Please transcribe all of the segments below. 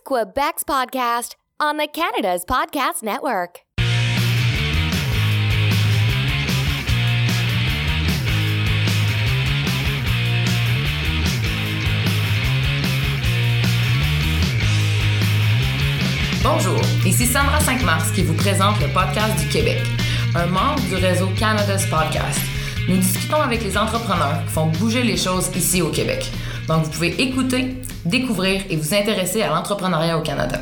Quebec's podcast on the Canada's Podcast Network. Bonjour, ici Sandra 5 Mars qui vous présente le podcast du Québec, un membre du réseau Canada's Podcast. Nous discutons avec les entrepreneurs qui font bouger les choses ici au Québec. Donc vous pouvez écouter, découvrir et vous intéresser à l'entrepreneuriat au Canada.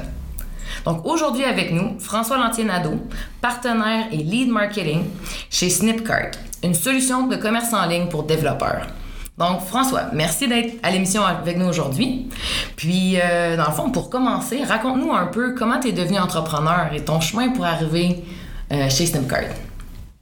Donc aujourd'hui avec nous, François Lantier-Nadeau, partenaire et lead marketing chez Snipcart, une solution de commerce en ligne pour développeurs. Donc, François, merci d'être à l'émission avec nous aujourd'hui. Puis, euh, dans le fond, pour commencer, raconte-nous un peu comment tu es devenu entrepreneur et ton chemin pour arriver euh, chez Snipcart.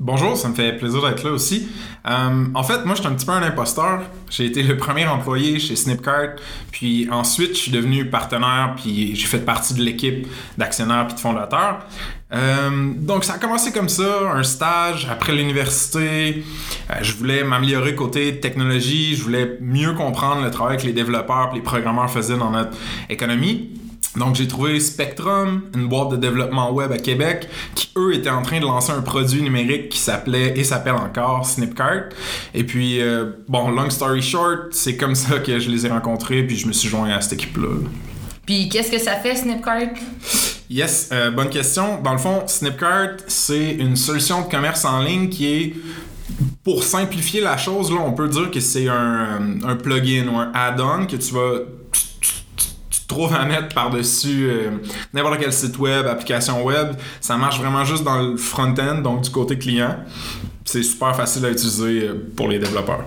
Bonjour, ça me fait plaisir d'être là aussi. Euh, en fait, moi, je suis un petit peu un imposteur. J'ai été le premier employé chez Snipcart, puis ensuite, je suis devenu partenaire, puis j'ai fait partie de l'équipe d'actionnaires puis de fondateurs. Euh, donc, ça a commencé comme ça, un stage après l'université. Euh, je voulais m'améliorer côté technologie, je voulais mieux comprendre le travail que les développeurs et les programmeurs faisaient dans notre économie. Donc, j'ai trouvé Spectrum, une boîte de développement web à Québec, qui eux étaient en train de lancer un produit numérique qui s'appelait et s'appelle encore Snipcart. Et puis, euh, bon, long story short, c'est comme ça que je les ai rencontrés, puis je me suis joint à cette équipe-là. Puis, qu'est-ce que ça fait, Snipcart? Yes, euh, bonne question. Dans le fond, Snipcart, c'est une solution de commerce en ligne qui est pour simplifier la chose, là, on peut dire que c'est un, un plugin ou un add-on que tu vas trouves à mettre par-dessus euh, n'importe quel site web, application web. Ça marche vraiment juste dans le front-end, donc du côté client. C'est super facile à utiliser euh, pour les développeurs.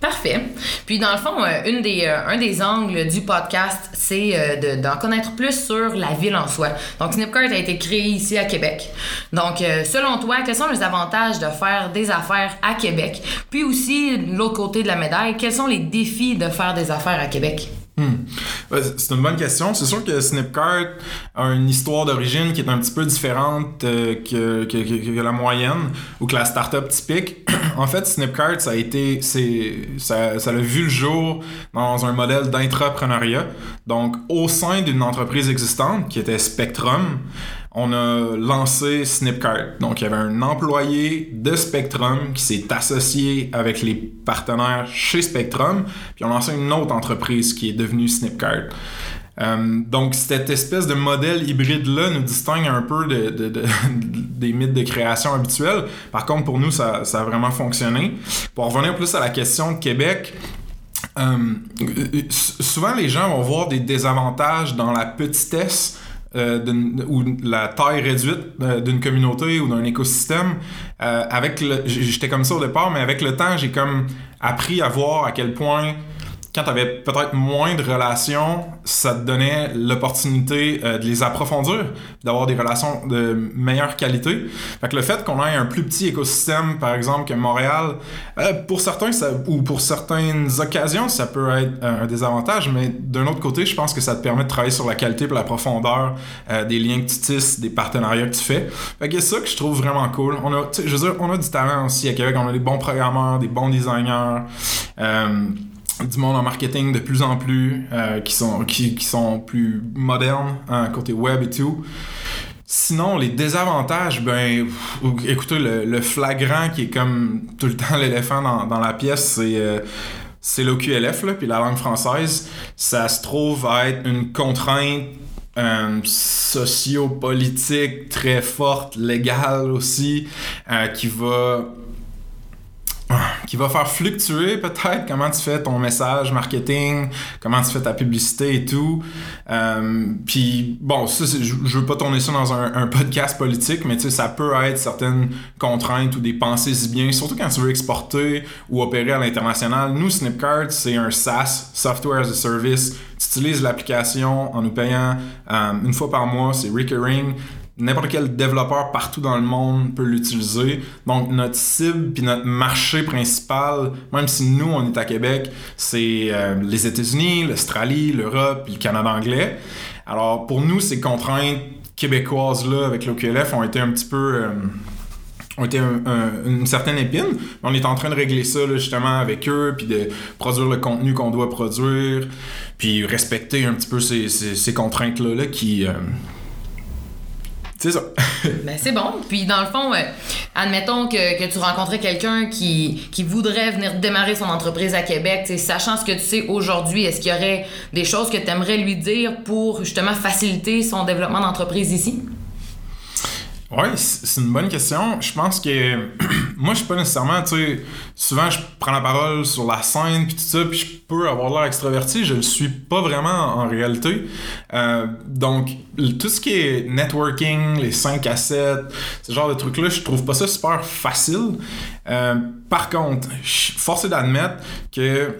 Parfait. Puis dans le fond, euh, une des, un des angles du podcast, c'est d'en connaître plus sur la ville en soi. Donc Snipcart a été créé ici à Québec. Donc selon toi, quels sont les avantages de faire des affaires à Québec? Puis aussi, de l'autre côté de la médaille, quels sont les défis de faire des affaires à Québec? Hmm. C'est une bonne question. C'est sûr que Snipcart a une histoire d'origine qui est un petit peu différente euh, que, que, la moyenne ou que la startup typique. en fait, Snipcart, ça a été, ça, ça a vu le jour dans un modèle d'intrapreneuriat. Donc, au sein d'une entreprise existante qui était Spectrum, on a lancé Snipcart. Donc, il y avait un employé de Spectrum qui s'est associé avec les partenaires chez Spectrum, puis on a lancé une autre entreprise qui est devenue Snipcart. Euh, donc, cette espèce de modèle hybride-là nous distingue un peu de, des mythes de création habituels. Par contre, pour nous, ça, a vraiment fonctionné. Pour revenir plus à la question de Québec, euh, souvent les gens vont voir des désavantages dans la petitesse euh, ou la taille réduite euh, d'une communauté ou d'un écosystème. Euh, avec j'étais comme ça au départ, mais avec le temps, j'ai comme appris à voir à quel point quand tu avais peut-être moins de relations, ça te donnait l'opportunité euh, de les approfondir, d'avoir des relations de meilleure qualité. Fait que le fait qu'on ait un plus petit écosystème, par exemple, que Montréal, euh, pour certains ça, ou pour certaines occasions, ça peut être un désavantage, mais d'un autre côté, je pense que ça te permet de travailler sur la qualité et la profondeur euh, des liens que tu tisses, des partenariats que tu fais. Fait que c'est ça que je trouve vraiment cool. On a, je veux dire, on a du talent aussi à Québec, on a des bons programmeurs, des bons designers du monde en marketing de plus en plus euh, qui, sont, qui, sont plus modernes hein, côté web et tout. Sinon, les désavantages, ben, écoutez, le, flagrant qui est comme tout le temps l'éléphant dans, dans, la pièce, c'est euh, c'est l'OQLF, puis la langue française. Ça se trouve à être une contrainte euh, sociopolitique très forte, légale aussi, euh, qui va qui va faire fluctuer peut-être comment tu fais ton message marketing, comment tu fais ta publicité et tout. Euh, puis bon, ça, je, veux pas tourner ça dans un, podcast politique, mais tu sais, ça peut être certaines contraintes ou des pensées si bien, surtout quand tu veux exporter ou opérer à l'international. Nous, Snipcart, c'est un SaaS, Software as a Service. Tu utilises l'application en nous payant euh, une fois par mois, c'est recurring n'importe quel développeur partout dans le monde peut l'utiliser. Donc notre cible puis notre marché principal, même si nous on est à Québec, c'est euh, les États-Unis, l'Australie, l'Europe, le Canada anglais. Alors pour nous ces contraintes québécoises là avec l'OQLF ont été un petit peu euh, ont été un- un- une certaine épine. On est en train de régler ça justement avec eux, puis de produire le contenu qu'on doit produire, puis respecter un petit peu ces, ces- ces contraintes-là là, qui... euh, C'est ça. Ben, c'est bon. Puis, dans le fond, euh, admettons que, tu rencontrais quelqu'un qui, qui voudrait venir démarrer son entreprise à Québec, sachant ce que tu sais aujourd'hui, est-ce qu'il y aurait des choses que tu aimerais lui dire pour justement faciliter son développement d'entreprise ici? Oui, c'est une bonne question. Je pense que moi, je suis pas nécessairement, tu sais, souvent je prends la parole sur la scène puis tout ça, puis je peux avoir l'air extraverti, je le suis pas vraiment en réalité. Euh, donc, tout ce qui est networking, les 5 à 7, ce genre de trucs-là, je trouve pas ça super facile. Euh, par contre, je suis forcé d'admettre que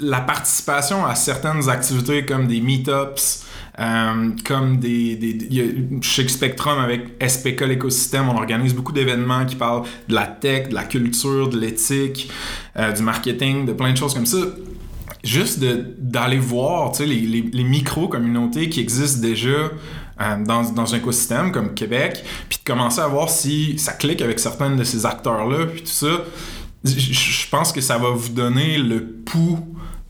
la participation à certaines activités comme des meetups, euh, comme des, des, a- que Spectrum avec SPK l'écosystème, on organise beaucoup d'événements qui parlent de la tech, de la culture, de l'éthique, euh, du marketing, de plein de choses comme ça. Juste d'aller voir les, les, les micro-communautés qui existent déjà euh, dans, dans un écosystème comme Québec, puis de commencer à voir si ça clique avec certains de ces acteurs-là, puis tout ça. Je pense que ça va vous donner le pouls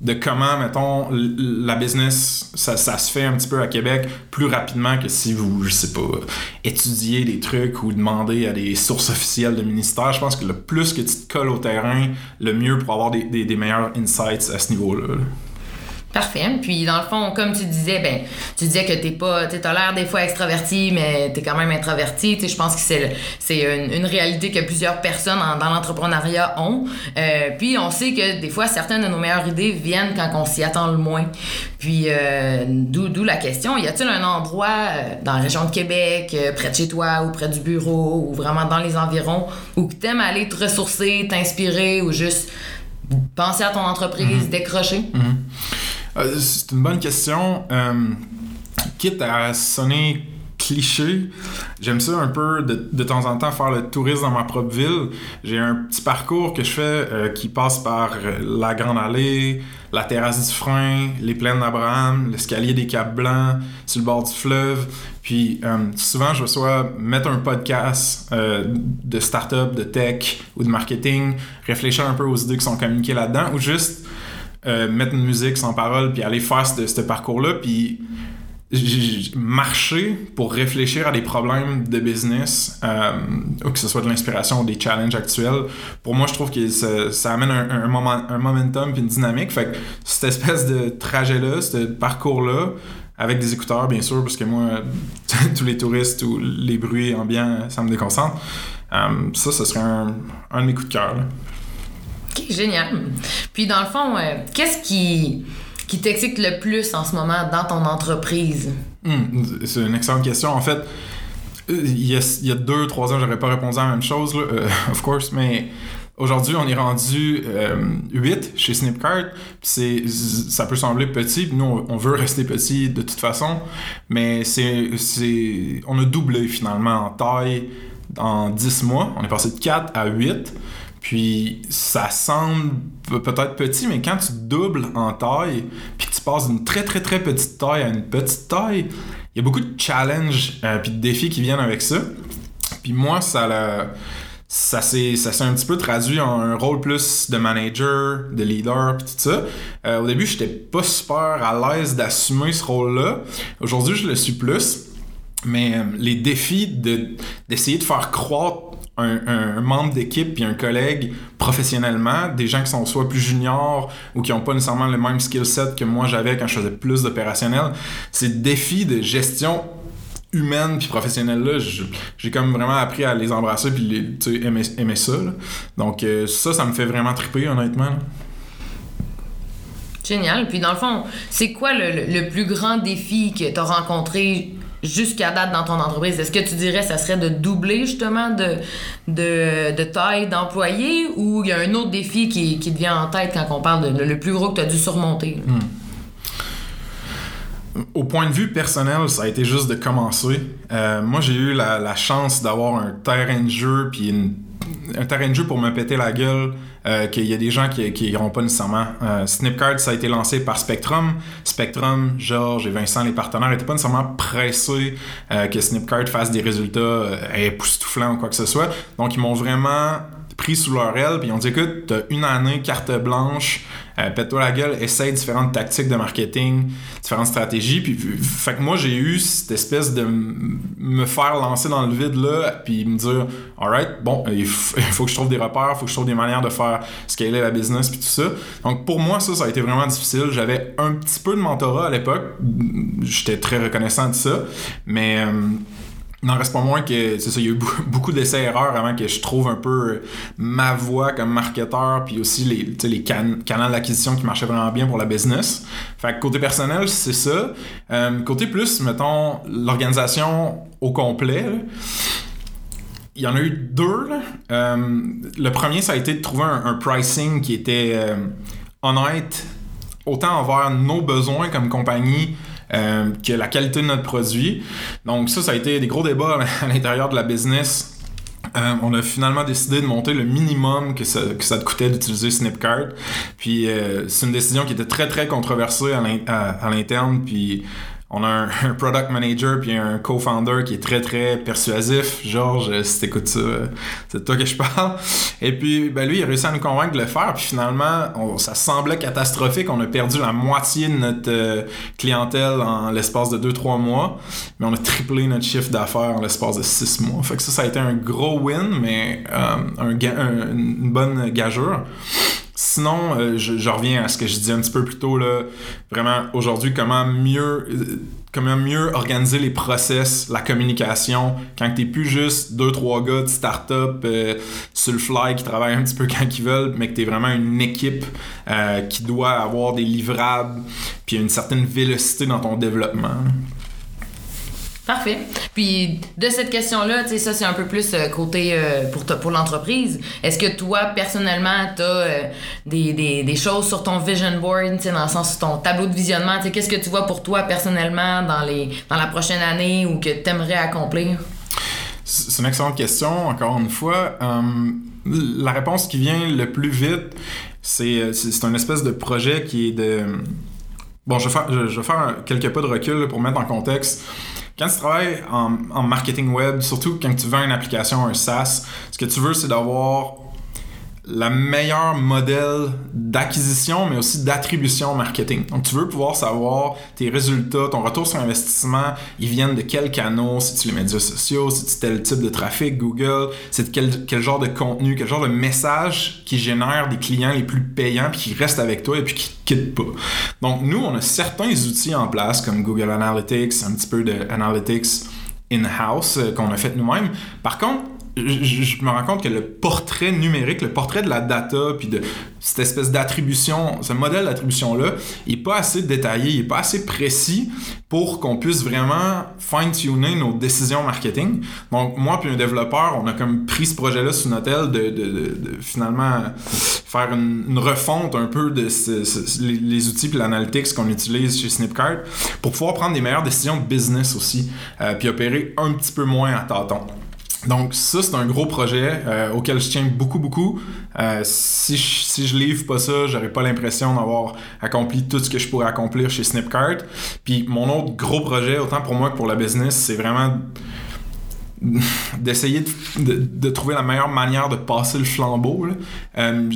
de comment, mettons, la business, ça, se fait un petit peu à Québec plus rapidement que si vous, je sais pas, étudiez des trucs ou demandez à des sources officielles de ministère. Je pense que le plus que tu te colles au terrain, le mieux pour avoir des, meilleurs insights à ce niveau-là. là. Parfait. Puis dans le fond, comme tu disais, ben, tu disais que t'es pas, tu as l'air des fois extraverti, mais t'es quand même introverti. Tu sais, je pense que c'est une, une réalité que plusieurs personnes en- dans l'entrepreneuriat ont. Euh, puis on sait que des fois certaines de nos meilleures idées viennent quand on s'y attend le moins. Puis euh, d'où la question, y a-t-il un endroit euh, dans la région de Québec, près de chez toi ou près du bureau ou vraiment dans les environs où tu aimes aller te ressourcer, t'inspirer ou juste penser à ton entreprise, décrocher? Euh, c'est une bonne question. Euh, quitte à sonner cliché, j'aime ça un peu de, de temps en temps faire le tourisme dans ma propre ville. J'ai un petit parcours que je fais euh, qui passe par la Grande Allée, la terrasse du Frein, les plaines d'Abraham, l'escalier des Caps Blancs, sur le bord du fleuve. Puis souvent, je soit mettre un podcast de start-up, de tech ou de marketing, réfléchir un peu aux idées qui sont communiquées là-dedans, ou juste euh, mettre une musique sans parole, puis aller faire ce, parcours-là, puis marcher pour réfléchir à des problèmes de business, euh, que ce soit de l'inspiration ou des challenges actuels. Pour moi, je trouve que ça, amène un, moment, un momentum puis une dynamique. Fait que cette espèce de trajet-là, ce parcours-là, avec des écouteurs, bien sûr, parce que moi, tous les touristes ou les bruits ambiants, ça me déconcentre. Euh, ça, ce serait un, un de mes coups de cœur. Ok, génial. Puis dans le fond, euh, qu'est-ce qui, t'excite le plus en ce moment dans ton entreprise? Hmm, c'est une excellente question. En fait, euh, il y a, il y deux, trois ans, j'aurais pas répondu à la même chose, euh, of course, mais aujourd'hui, on est rendu euh, 8 chez Snipcart. ça peut sembler petit, nous, on, veut rester petit de toute façon, mais c'est, on a doublé finalement en taille en 10 mois. On est passé de 4 à 8. Puis ça semble pe- peut-être petit, mais quand tu doubles en taille, puis que tu passes d'une très très très petite taille à une petite taille, il y a beaucoup de challenges euh, puis de défis qui viennent avec ça. Puis moi, ça l'a- ça s'est un petit peu traduit en un rôle plus de manager, de leader, puis tout ça. Euh, au début, j'étais pas super à l'aise d'assumer ce rôle-là. Aujourd'hui, je le suis plus. Mais euh, les défis de- d'essayer de faire croître un, membre d'équipe puis un collègue professionnellement, des gens qui sont soit plus juniors ou qui n'ont pas nécessairement le même skill set que moi j'avais quand je faisais plus d'opérationnel, ces défis de gestion humaine puis professionnelle là, j'ai comme vraiment appris à les embrasser puis les, aimer, aimer ça. Donc euh, ça, ça me fait vraiment triper honnêtement. là. Génial. Puis dans le fond, c'est quoi le- le plus grand défi que tu as rencontré jusqu'à date dans ton entreprise? Est-ce que tu dirais que ça serait de doubler justement de, de, de taille d'employé ou il y a un autre défi qui, qui te vient en tête quand on parle de le, plus gros que tu as dû surmonter? là? Au point de vue personnel, ça a été juste de commencer. Euh, moi, j'ai eu la, chance d'avoir un terrain de jeu puis un terrain de jeu pour me péter la gueule euh, qu'il y a des gens qui n'iront pas nécessairement. Euh, Snipcart, ça a été lancé par Spectrum. Spectrum, Georges et Vincent, les partenaires, n'étaient pas nécessairement pressés euh, que Snipcart fasse des résultats époustouflants ou quoi que ce soit. Donc, ils m'ont vraiment pris sous leur aile, puis ils ont dit écoute, t'as une année, carte blanche, euh, pète-toi la gueule, essaye différentes tactiques de marketing, différentes stratégies. Puis, fait que moi, j'ai eu cette espèce de me faire lancer dans le vide là, puis me dire alright, bon, il faut que je trouve des repères, il faut que je trouve des manières de faire scaler la business, puis tout ça. Donc, pour moi, ça, ça a été vraiment difficile. J'avais un petit peu de mentorat à l'époque, j'étais très reconnaissant de ça, mais. Euh, n'en reste pas moins que c'est ça, il y a eu beaucoup d'essais-erreurs avant que je trouve un peu euh, ma voie comme marketeur, puis aussi les, les canaux d'acquisition qui marchaient vraiment bien pour la business. Fait que côté personnel, c'est ça. Euh, côté plus, mettons, l'organisation au complet, il y en a eu deux. Euh, le premier, ça a été de trouver un, pricing qui était honnête, autant envers nos besoins comme compagnie, euh, que la qualité de notre produit. Donc ça, ça a été des gros débats à l'intérieur de la business. Euh, on a finalement décidé de monter le minimum que ça, que ça te coûtait d'utiliser Snipcart. Puis euh, c'est une décision qui était très très controversée à l'interne. Puis on a un, product manager puis un co-founder qui est très très persuasif. Georges, euh, si t'écoutes ça, euh, c'est de toi que je parle. Et puis, ben lui, il a réussi à nous convaincre de le faire. Puis finalement, ça semblait catastrophique. On a perdu la moitié de notre euh, clientèle en l'espace de 2-3 mois. Mais on a triplé notre chiffre d'affaires en l'espace de 6 mois. Fait que ça, ça a été un gros win, mais un, une bonne gageure. Sinon, euh, je, reviens à ce que je disais un petit peu plus tôt, là, vraiment aujourd'hui, comment mieux, euh, comment mieux organiser les process, la communication, quand t'es plus juste deux, trois gars de start-up euh, sur le fly qui travaillent un petit peu quand ils veulent, mais que t'es vraiment une équipe qui doit avoir des livrables, puis une certaine vélocité dans ton développement. Parfait. Puis de cette question-là, tu sais, ça c'est un peu plus euh, côté euh, pour, pour l'entreprise. Est-ce que toi, personnellement, tu as euh, des, des, choses sur ton vision board, tu sais, dans le sens ton tableau de visionnement, tu sais, qu'est-ce que tu vois pour toi personnellement dans, les, dans la prochaine année ou que tu aimerais accomplir? C'est une excellente question, encore une fois. la réponse qui vient le plus vite, c'est, c'est un espèce de projet qui est de... Bon, je vais faire, je vais faire quelques pas de recul pour mettre en contexte. Quand tu travailles en, marketing web, surtout quand tu vends une application, un SaaS, ce que tu veux, c'est d'avoir la meilleure modèle d'acquisition, mais aussi d'attribution marketing. Donc, tu veux pouvoir savoir tes résultats, ton retour sur investissement, ils viennent de quels canaux, si tu les médias sociaux, si tu tel type de trafic, Google, c'est quel, quel genre de contenu, quel genre de message qui génère des clients les plus payants, puis qui restent avec toi et puis qui quittent pas. Donc, nous, on a certains outils en place, comme Google Analytics, un petit peu de Analytics in-house euh, qu'on a fait nous-mêmes. Par contre, je, me rends compte que le portrait numérique, le portrait de la data, puis de cette espèce d'attribution, ce modèle d'attribution-là, il n'est pas assez détaillé, il n'est pas assez précis pour qu'on puisse vraiment fine-tuner nos décisions marketing. Donc, moi puis un développeur, on a comme pris ce projet-là sous notre aile de, finalement faire une, refonte un peu de les, outils et l'analytics qu'on utilise chez Snipcart pour pouvoir prendre des meilleures décisions de business aussi, euh, puis opérer un petit peu moins à tâtons. Donc ça, c'est un gros projet euh, auquel je tiens beaucoup, beaucoup. Euh, si, je, si je livre pas ça, j'aurais pas l'impression d'avoir accompli tout ce que je pourrais accomplir chez Snipcart. Puis mon autre gros projet, autant pour moi que pour la business, c'est vraiment d'essayer de, trouver la meilleure manière de passer le flambeau. Euh,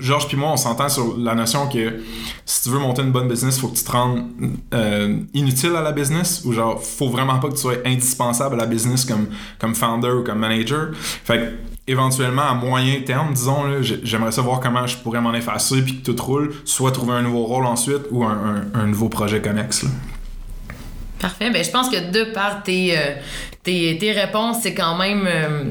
Georges puis moi, on s'entend sur la notion que si tu veux monter une bonne business, faut que tu te rendes euh, inutile à la business ou genre, faut vraiment pas que tu sois indispensable à la business comme, comme founder ou comme manager. Fait éventuellement, à moyen terme, disons, j'aimerais savoir comment je pourrais m'en effacer puis que tout roule, soit trouver un nouveau rôle ensuite ou un, nouveau projet connexe. Parfait. Ben, je pense que de par tes, euh, tes, tes réponses, c'est quand même. Euh,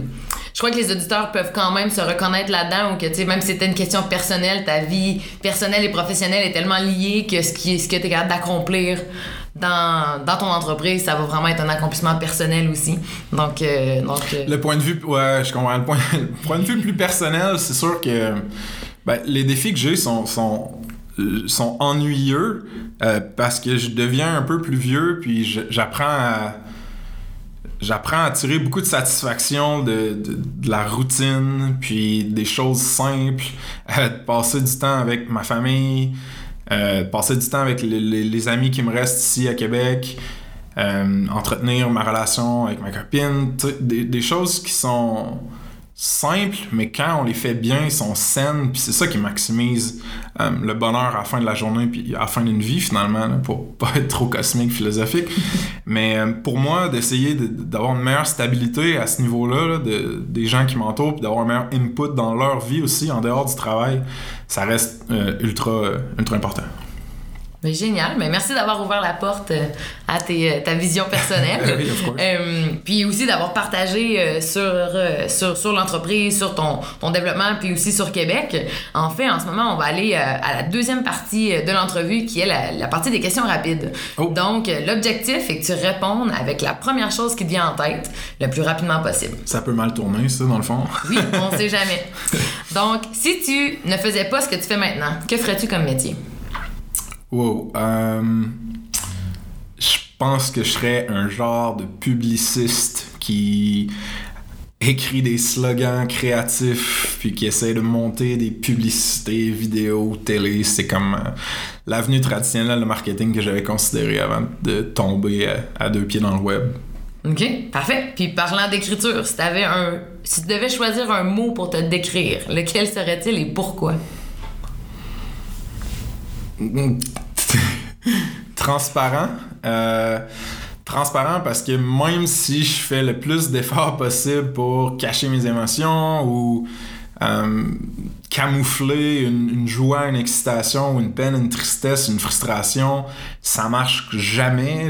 je crois que les auditeurs peuvent quand même se reconnaître là-dedans ou que, tu sais, même si c'était une question personnelle, ta vie personnelle et professionnelle est tellement liée que ce, qui, ce que tu es capable d'accomplir dans, dans, ton entreprise, ça va vraiment être un accomplissement personnel aussi. Donc, euh, donc le point de vue, ouais, je comprends. Le point, point de vue plus personnel, c'est sûr que ben, les défis que j'ai sont sont ennuyeux parce que je deviens un peu plus vieux puis j'apprends à j'apprends à tirer beaucoup de satisfaction de, de, de, la routine, puis des choses simples, euh, de passer du temps avec ma famille, euh, passer du temps avec les, les, amis qui me restent ici à Québec, euh, entretenir ma relation avec ma copine, des, des, choses qui sont simples, mais quand on les fait bien, ils sont saines, puis c'est ça qui maximise euh, le bonheur à la fin de la journée, puis à la fin d'une vie finalement, là, pour pas être trop cosmique, philosophique. mais euh, pour moi, d'essayer d'avoir une meilleure stabilité à ce niveau-là, là, de, des gens qui m'entourent, puis d'avoir un meilleur input dans leur vie aussi, en dehors du travail, ça reste euh, ultra, ultra important. Mais génial. Mais merci d'avoir ouvert la porte euh, à tes, euh, ta vision personnelle. oui, of course. Euh, puis aussi d'avoir partagé sur, sur, sur l'entreprise, sur ton, ton développement, puis aussi sur Québec. En fait, en ce moment, on va aller à la deuxième partie de l'entrevue qui est la, la, partie des questions rapides. Oh. Donc, l'objectif est que tu répondes avec la première chose qui te vient en tête le plus rapidement possible. Ça peut mal tourner, ça, dans le fond. Oui, on sait jamais. Donc, si tu ne faisais pas ce que tu fais maintenant, que ferais-tu comme métier? Wow. Euh, je pense que je serais un genre de publiciste qui écrit des slogans créatifs puis qui essaie de monter des publicités, vidéos, télé. C'est comme euh, l'avenue traditionnelle de marketing que j'avais considéré avant de tomber à, à, deux pieds dans le web. OK, parfait. Puis parlant d'écriture, si, avais un, si tu devais choisir un mot pour te décrire, lequel serait-il et pourquoi? transparent. Euh, transparent parce que même si je fais le plus d'efforts possible pour cacher mes émotions ou euh, camoufler une, joie, une excitation, une peine, une tristesse, une frustration, ça marche jamais.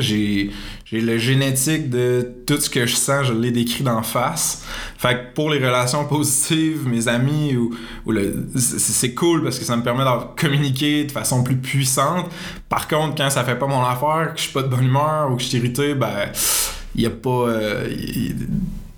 J'ai le génétique de tout ce que je sens, je l'ai décrit d'en face. Fait que pour les relations positives, mes amis, ou, c'est cool parce que ça me permet de communiquer de façon plus puissante. Par contre, quand ça fait pas mon affaire, que je suis pas de bonne humeur ou que je suis irrité, ben, il y a pas. Euh,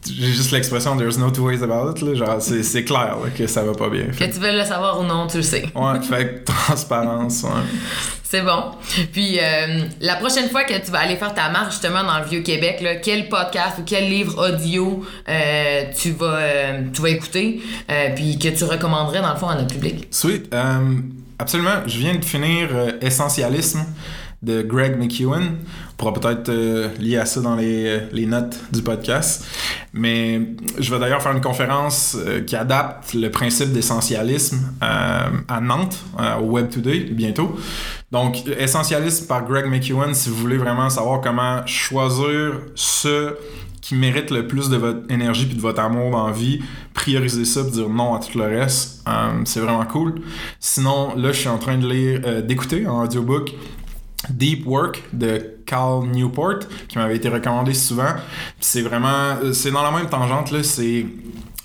j'ai juste l'expression there's no two ways about it là, genre c'est, clair là, que ça va pas bien. Fait. Que tu veux le savoir ou non, tu le sais. Ouais, fait transparence, ouais. C'est bon. Puis euh, la prochaine fois que tu vas aller faire ta marche justement dans le vieux Québec, là, quel podcast ou quel livre audio euh, tu vas euh, tu vas écouter puis que tu recommanderais dans le fond à notre public? Sweet. absolument. Je viens de finir Essentialisme de Greg McEwen. On pourra peut-être euh, lier à ça dans les, les, notes du podcast. Mais je vais d'ailleurs faire une conférence euh, qui adapte le principe d'essentialisme euh, à Nantes, au Web Today, bientôt. Donc, essentialisme par Greg McEwen, si vous voulez vraiment savoir comment choisir ce qui mérite le plus de votre énergie puis de votre amour dans la vie, prioriser ça et dire non à tout le reste. c'est vraiment cool. Sinon, là, je suis en train de lire, d'écouter en audiobook Deep Work de Cal Newport qui m'avait été recommandé souvent. C'est vraiment c'est dans la même tangente là, c'est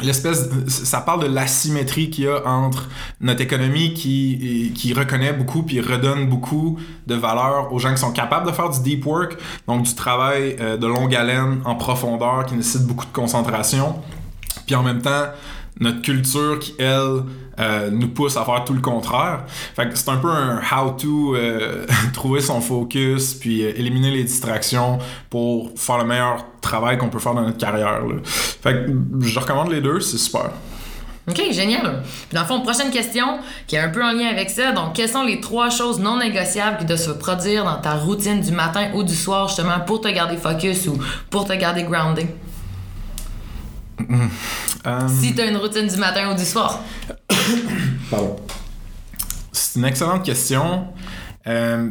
l'espèce ça parle de l'asymétrie qu'il y a entre notre économie qui qui reconnaît beaucoup puis redonne beaucoup de valeur aux gens qui sont capables de faire du deep work, donc du travail euh, de longue haleine en profondeur qui nécessite beaucoup de concentration. Puis en même temps, notre culture qui elle euh, nous pousse à faire tout le contraire. Fait que c'est un peu un how-to euh, trouver son focus puis euh, éliminer les distractions pour faire le meilleur travail qu'on peut faire dans notre carrière. Là. Fait que je recommande les deux, c'est super. OK, génial. Puis dans le fond, prochaine question qui est un peu en lien avec ça. Donc, quelles sont les trois choses non négociables qui doivent se produire dans ta routine du matin ou du soir justement pour te garder focus ou pour te garder Um... Si tu as une routine du matin ou du soir. Pardon. C'est une excellente question. Euh,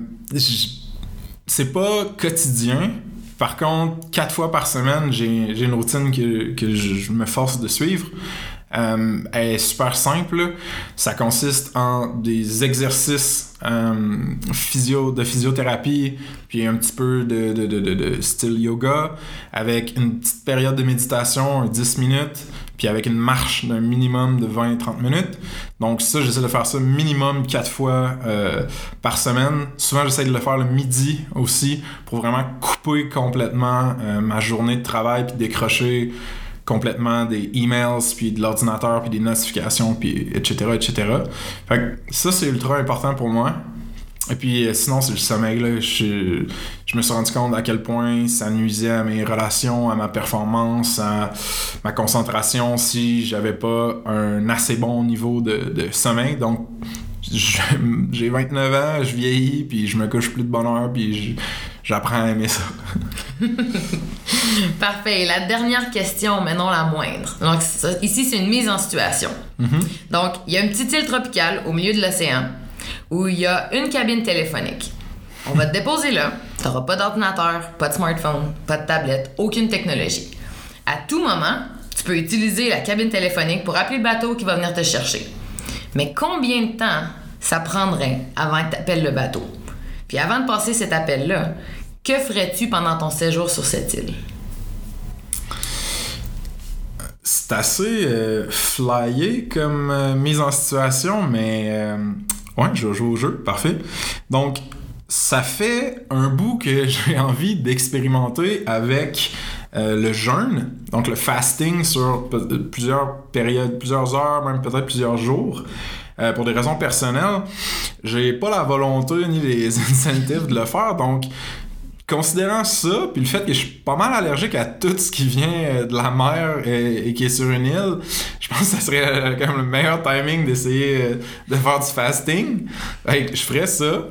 c'est pas quotidien. Par contre, quatre fois par semaine, j'ai une routine que, que je me force de suivre. Euh, elle est super simple. Ça consiste en des exercices euh, physio, de physiothérapie, puis un petit peu de, de, de, de, style yoga, avec une petite période de méditation, 10 minutes, puis avec une marche d'un minimum de 20-30 minutes. Donc ça, j'essaie de faire ça minimum 4 fois euh, par semaine. Souvent, j'essaie de le faire le midi aussi, pour vraiment couper complètement euh, ma journée de travail, puis décrocher complètement des emails, puis de l'ordinateur, puis des notifications, puis etc., etc. Fait que ça, c'est ultra important pour moi. et puis euh, sinon, c'est le sommeil. Là. Je, je me suis rendu compte à quel point ça nuisait à mes relations, à ma performance, à ma concentration si j'avais pas un assez bon niveau de, de sommeil. Donc, j'ai 29 ans, je vieillis, puis je me couche plus de bonne heure, puis j'apprends à aimer ça. Parfait. La dernière question, mais non la moindre. Donc, ça- ici, c'est une mise en situation. Donc, il y a une petite île tropicale au milieu de l'océan où il y a une cabine téléphonique. On va te déposer là. Tu n'auras pas d'ordinateur, pas de smartphone, pas de tablette, aucune technologie. À tout moment, tu peux utiliser la cabine téléphonique pour appeler le bateau qui va venir te chercher. Mais combien de temps ça prendrait avant que tu appelles le bateau? Puis avant de passer cet appel-là, que ferais-tu pendant ton séjour sur cette île? C'est assez euh, flyé comme euh, mise en situation, mais euh, ouais, je jouer au jeu, parfait. Donc, ça fait un bout que j'ai envie d'expérimenter avec euh, le jeûne, donc le fasting sur plusieurs périodes, plusieurs heures, même peut-être plusieurs jours. Pour des raisons personnelles, j'ai pas la volonté ni les incentives de le faire, donc considérant ça, puis le fait que je suis pas mal allergique à tout ce qui vient euh, de la mer et, qui est sur une île, je pense que ça serait euh, quand même le meilleur timing d'essayer euh, de faire du fasting. Fait que je ferais ça.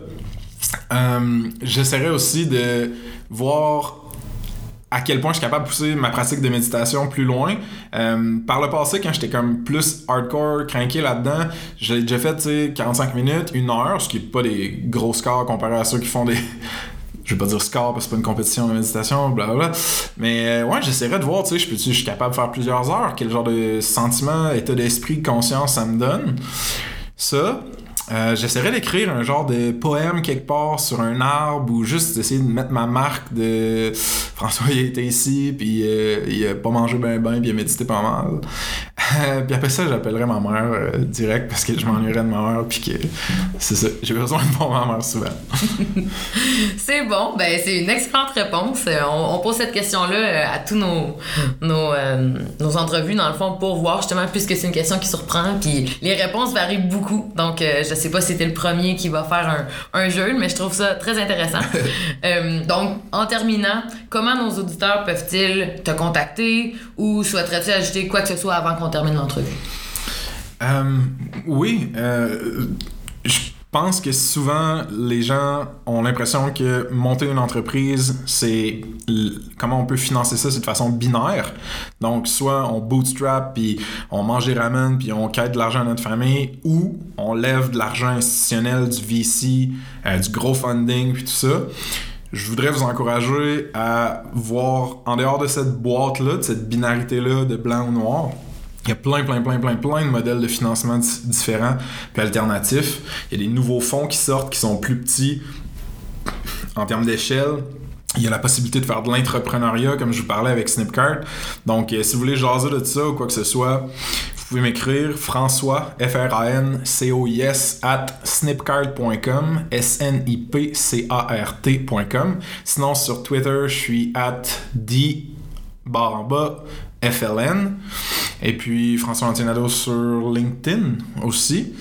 Euh, J'essaierais aussi de voir à quel point je suis capable de pousser ma pratique de méditation plus loin. Euh, par le passé, quand j'étais comme plus hardcore, cranké là-dedans, j'ai déjà fait tu sais, 45 minutes, une heure, ce qui est pas des gros scores comparé à ceux qui font des. Je vais pas dire score parce que c'est pas une compétition de méditation, blablabla. Mais euh, ouais, j'essaierais de voir, tu sais, je, je suis capable de faire plusieurs heures, quel genre de sentiment, état d'esprit, de conscience ça me donne? Ça, euh, j'essaierais d'écrire un genre de poème quelque part sur un arbre ou juste d'essayer de mettre ma marque de François il était ici puis euh, il a pas mangé ben ben puis il a médité pas mal. Euh, puis après ça j'appellerais ma mère euh, direct parce que je m'ennuierais de ma mère puis que c'est ça j'ai besoin de voir ma mère souvent. C'est bon, ben c'est une excellente réponse. Euh, On, on pose cette question-là à tous nos, nos, euh, nos entrevues, dans le fond, pour voir justement, puisque c'est une question qui surprend, puis les réponses varient beaucoup. Donc, je sais pas si c'était le premier qui va faire un, un jeu, mais je trouve ça très intéressant. Donc, en terminant, comment nos auditeurs peuvent-ils te contacter ou souhaiterais-tu ajouter quoi que ce soit avant qu'on Euh, oui, euh, je pense que souvent les gens ont l'impression que monter une entreprise, c'est comment on peut financer ça, c'est de façon binaire. Donc soit on bootstrap puis on mange des ramen puis on quête de l'argent à notre famille, ou on lève de l'argent institutionnel, du VC, euh, du gros funding puis tout ça. Je voudrais vous encourager à voir en dehors de cette boîte-là, de cette binarité-là de blanc ou noir, il y a plein, plein, plein, plein, plein de modèles de financement di- différents puis alternatifs. Il y a des nouveaux fonds qui sortent qui sont plus petits en termes d'échelle. Il y a la possibilité de faire de l'entrepreneuriat, comme je vous parlais avec Snipcart. Donc, euh, si vous voulez jaser de ça ou quoi que ce soit, vous pouvez m'écrire François, F-R-A-N-C-O-I-S, at snipcart.com, S-N-I-P-C-A-R-T.com. Sinon, sur Twitter, je suis at D barre en bas FLN. Et puis François Antinado sur LinkedIn aussi.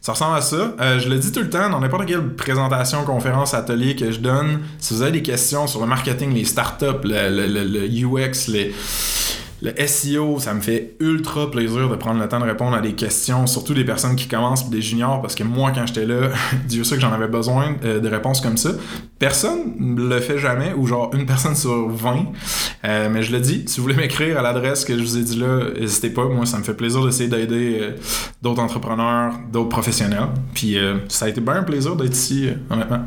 Ça ressemble à ça. Euh, je le dis tout le temps dans n'importe quelle présentation, conférence, atelier que je donne. Si vous avez des questions sur le marketing, les startups, le, le, le, le UX, les, le SEO, ça me fait ultra plaisir de prendre le temps de répondre à des questions, surtout des personnes qui commencent des juniors, parce que moi, quand j'étais là, Dieu sait que j'en avais besoin euh, de réponses comme ça. Personne le fait jamais, ou genre une personne sur 20. Euh, mais je le dis, si vous voulez m'écrire à l'adresse que je vous ai dit là, n'hésitez pas. Moi, ça me fait plaisir d'essayer d'aider euh, d'autres entrepreneurs, d'autres professionnels. Puis ça a été bien un plaisir d'être ici, honnêtement.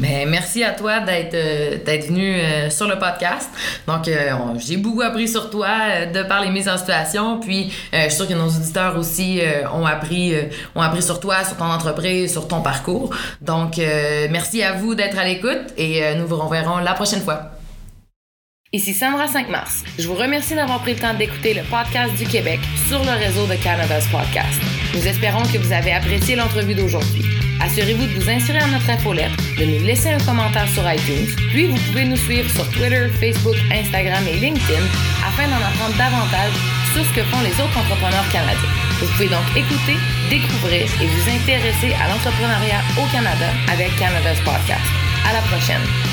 Ben, merci à toi d'être euh, venu euh, sur le podcast. Donc, euh, j'ai beaucoup appris sur toi euh, de par les mises en situation. Puis, je suis sûre que nos auditeurs aussi ont appris ont appris sur toi, sur ton entreprise, sur ton parcours. Donc, merci à vous d'être à l'écoute et nous vous reverrons la prochaine fois. Ici Sandra 5 mars. Je vous remercie d'avoir pris le temps d'écouter le podcast du Québec sur le réseau de Canada's Podcast. Nous espérons que vous avez apprécié l'entrevue d'aujourd'hui. Assurez-vous de vous inscrire à notre infolettre, de nous laisser un commentaire sur iTunes, puis vous pouvez nous suivre sur Twitter, Facebook, Instagram et LinkedIn afin d'en apprendre davantage sur ce que font les autres entrepreneurs canadiens. Vous pouvez donc écouter, découvrir et vous intéresser à l'entrepreneuriat au Canada avec Canada's Podcast. À la prochaine!